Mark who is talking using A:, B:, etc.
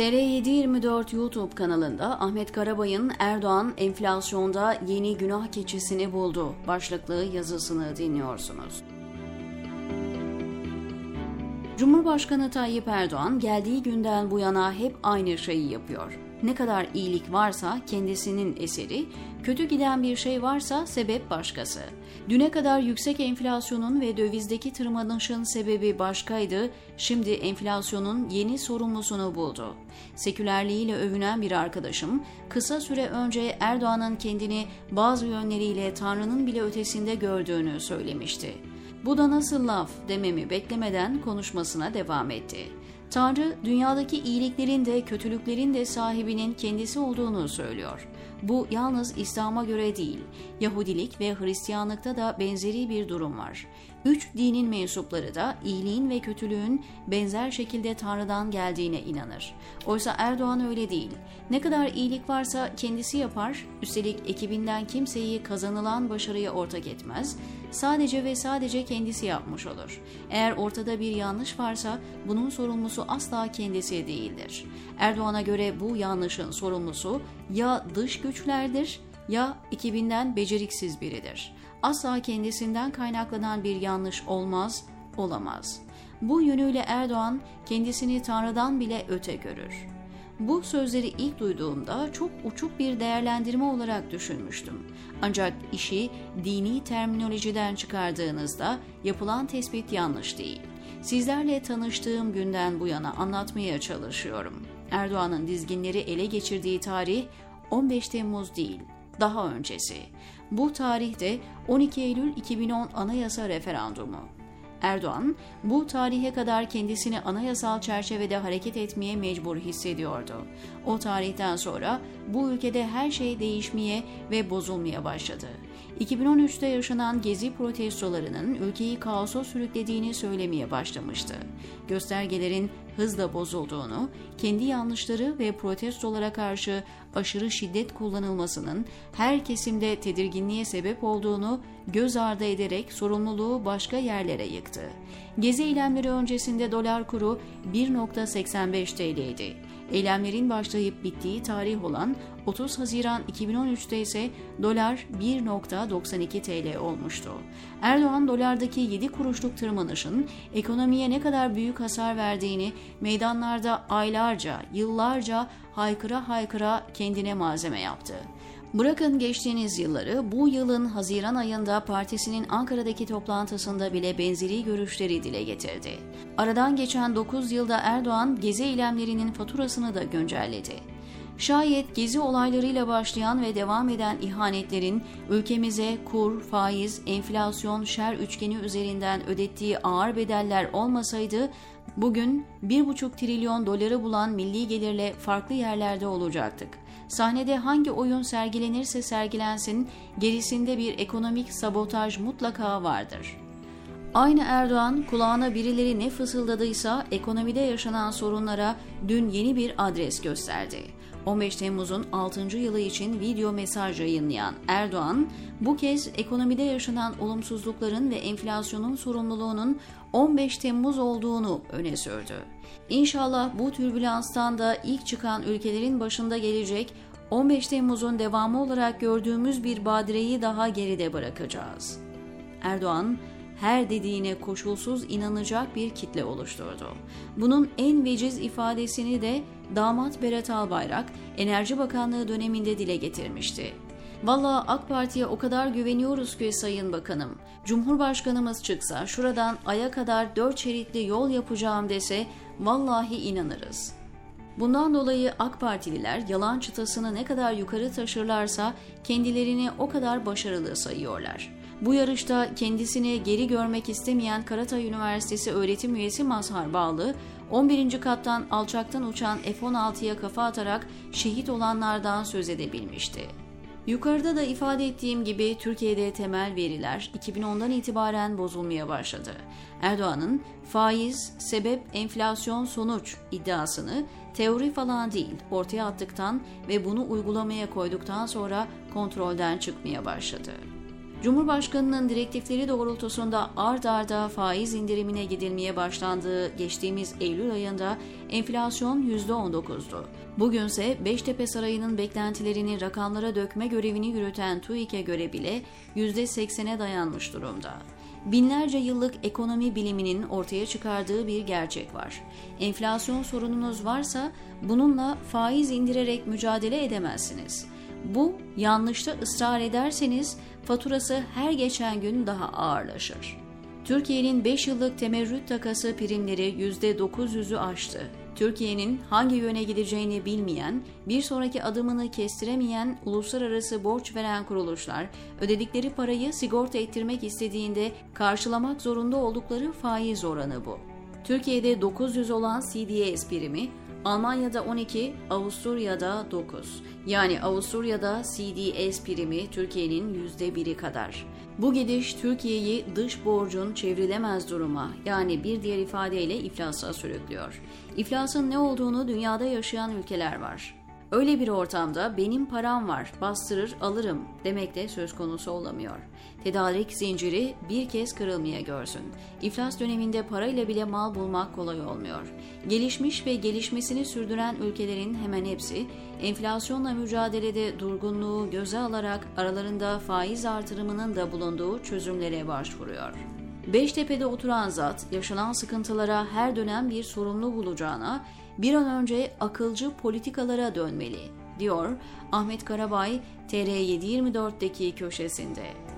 A: TR724 YouTube kanalında Ahmet Karabay'ın Erdoğan enflasyonda yeni günah keçisini buldu başlıklı yazısını dinliyorsunuz. Cumhurbaşkanı Tayyip Erdoğan geldiği günden bu yana hep aynı şeyi yapıyor. Ne kadar iyilik varsa kendisinin eseri, kötü giden bir şey varsa sebep başkası. Düne kadar yüksek enflasyonun ve dövizdeki tırmanışın sebebi başkaydı, şimdi enflasyonun yeni sorumlusunu buldu. Sekülerliğiyle övünen bir arkadaşım, kısa süre önce Erdoğan'ın kendini bazı yönleriyle Tanrı'nın bile ötesinde gördüğünü söylemişti. Bu da nasıl laf dememi beklemeden konuşmasına devam etti. Tanrı dünyadaki iyiliklerin de kötülüklerin de sahibinin kendisi olduğunu söylüyor. Bu yalnız İslam'a göre değil, Yahudilik ve Hristiyanlıkta da benzeri bir durum var. Üç dinin mensupları da iyiliğin ve kötülüğün benzer şekilde Tanrı'dan geldiğine inanır. Oysa Erdoğan öyle değil. Ne kadar iyilik varsa kendisi yapar, üstelik ekibinden kimseyi kazanılan başarıya ortak etmez, sadece ve sadece kendisi yapmış olur. Eğer ortada bir yanlış varsa bunun sorumlusu asla kendisi değildir. Erdoğan'a göre bu yanlışın sorumlusu ya dış güçlerdir ya ekibinden beceriksiz biridir. Asla kendisinden kaynaklanan bir yanlış olmaz, olamaz. Bu yönüyle Erdoğan kendisini Tanrı'dan bile öte görür. Bu sözleri ilk duyduğumda çok uçuk bir değerlendirme olarak düşünmüştüm. Ancak işi dini terminolojiden çıkardığınızda yapılan tespit yanlış değil. Sizlerle tanıştığım günden bu yana anlatmaya çalışıyorum. Erdoğan'ın dizginleri ele geçirdiği tarih 15 Temmuz değil, daha öncesi. Bu tarihte 12 Eylül 2010 Anayasa referandumu. Erdoğan bu tarihe kadar kendisini anayasal çerçevede hareket etmeye mecbur hissediyordu. O tarihten sonra bu ülkede her şey değişmeye ve bozulmaya başladı. 2013'te yaşanan gezi protestolarının ülkeyi kaosa sürüklediğini söylemeye başlamıştı. Göstergelerin hızla bozulduğunu, kendi yanlışları ve protestolara karşı aşırı şiddet kullanılmasının her kesimde tedirginliğe sebep olduğunu göz ardı ederek sorumluluğu başka yerlere yıktı. Gezi eylemleri öncesinde dolar kuru 1.85 TL'ydi. Eylemlerin başlayıp bittiği tarih olan 30 Haziran 2013'te ise dolar 1.92 TL olmuştu. Erdoğan dolardaki 7 kuruşluk tırmanışın ekonomiye ne kadar büyük hasar verdiğini meydanlarda aylarca, yıllarca haykıra haykıra kendine malzeme yaptı. Bırakın geçtiğiniz yılları, bu yılın Haziran ayında partisinin Ankara'daki toplantısında bile benzeri görüşleri dile getirdi. Aradan geçen 9 yılda Erdoğan gezi eylemlerinin faturasını da güncelledi. Şayet gezi olaylarıyla başlayan ve devam eden ihanetlerin ülkemize kur, faiz, enflasyon, şer üçgeni üzerinden ödettiği ağır bedeller olmasaydı bugün 1,5 trilyon doları bulan milli gelirle farklı yerlerde olacaktık. Sahnede hangi oyun sergilenirse sergilensin gerisinde bir ekonomik sabotaj mutlaka vardır. Aynı Erdoğan kulağına birileri ne fısıldadıysa ekonomide yaşanan sorunlara dün yeni bir adres gösterdi. 15 Temmuz'un 6. yılı için video mesaj yayınlayan Erdoğan, bu kez ekonomide yaşanan olumsuzlukların ve enflasyonun sorumluluğunun 15 Temmuz olduğunu öne sürdü. İnşallah bu türbülanstan da ilk çıkan ülkelerin başında gelecek 15 Temmuz'un devamı olarak gördüğümüz bir badireyi daha geride bırakacağız. Erdoğan, her dediğine koşulsuz inanacak bir kitle oluşturdu. Bunun en veciz ifadesini de damat Berat Albayrak Enerji Bakanlığı döneminde dile getirmişti. Valla AK Parti'ye o kadar güveniyoruz ki Sayın Bakanım. Cumhurbaşkanımız çıksa şuradan aya kadar dört şeritli yol yapacağım dese vallahi inanırız. Bundan dolayı AK Partililer yalan çıtasını ne kadar yukarı taşırlarsa kendilerini o kadar başarılı sayıyorlar. Bu yarışta kendisini geri görmek istemeyen Karatay Üniversitesi öğretim üyesi Mazhar Bağlı, 11. kattan alçaktan uçan F-16'ya kafa atarak şehit olanlardan söz edebilmişti. Yukarıda da ifade ettiğim gibi Türkiye'de temel veriler 2010'dan itibaren bozulmaya başladı. Erdoğan'ın faiz, sebep, enflasyon, sonuç iddiasını teori falan değil ortaya attıktan ve bunu uygulamaya koyduktan sonra kontrolden çıkmaya başladı. Cumhurbaşkanının direktifleri doğrultusunda ard arda faiz indirimine gidilmeye başlandığı geçtiğimiz Eylül ayında enflasyon %19'du. Bugünse Beştepe Sarayı'nın beklentilerini rakamlara dökme görevini yürüten TÜİK'e göre bile %80'e dayanmış durumda. Binlerce yıllık ekonomi biliminin ortaya çıkardığı bir gerçek var. Enflasyon sorununuz varsa bununla faiz indirerek mücadele edemezsiniz. Bu yanlışta ısrar ederseniz faturası her geçen gün daha ağırlaşır. Türkiye'nin 5 yıllık temerrüt takası primleri %900'ü aştı. Türkiye'nin hangi yöne gideceğini bilmeyen, bir sonraki adımını kestiremeyen uluslararası borç veren kuruluşlar ödedikleri parayı sigorta ettirmek istediğinde karşılamak zorunda oldukları faiz oranı bu. Türkiye'de 900 olan CDS primi Almanya'da 12, Avusturya'da 9. Yani Avusturya'da CDS primi Türkiye'nin %1'i kadar. Bu gidiş Türkiye'yi dış borcun çevrilemez duruma yani bir diğer ifadeyle iflasa sürüklüyor. İflasın ne olduğunu dünyada yaşayan ülkeler var. Öyle bir ortamda benim param var, bastırır alırım demek de söz konusu olamıyor. Tedarik zinciri bir kez kırılmaya görsün. İflas döneminde parayla bile mal bulmak kolay olmuyor. Gelişmiş ve gelişmesini sürdüren ülkelerin hemen hepsi enflasyonla mücadelede durgunluğu göze alarak aralarında faiz artırımının da bulunduğu çözümlere başvuruyor. Beştepe'de oturan zat yaşanan sıkıntılara her dönem bir sorumlu bulacağına bir an önce akılcı politikalara dönmeli, diyor Ahmet Karabay TR724'deki köşesinde.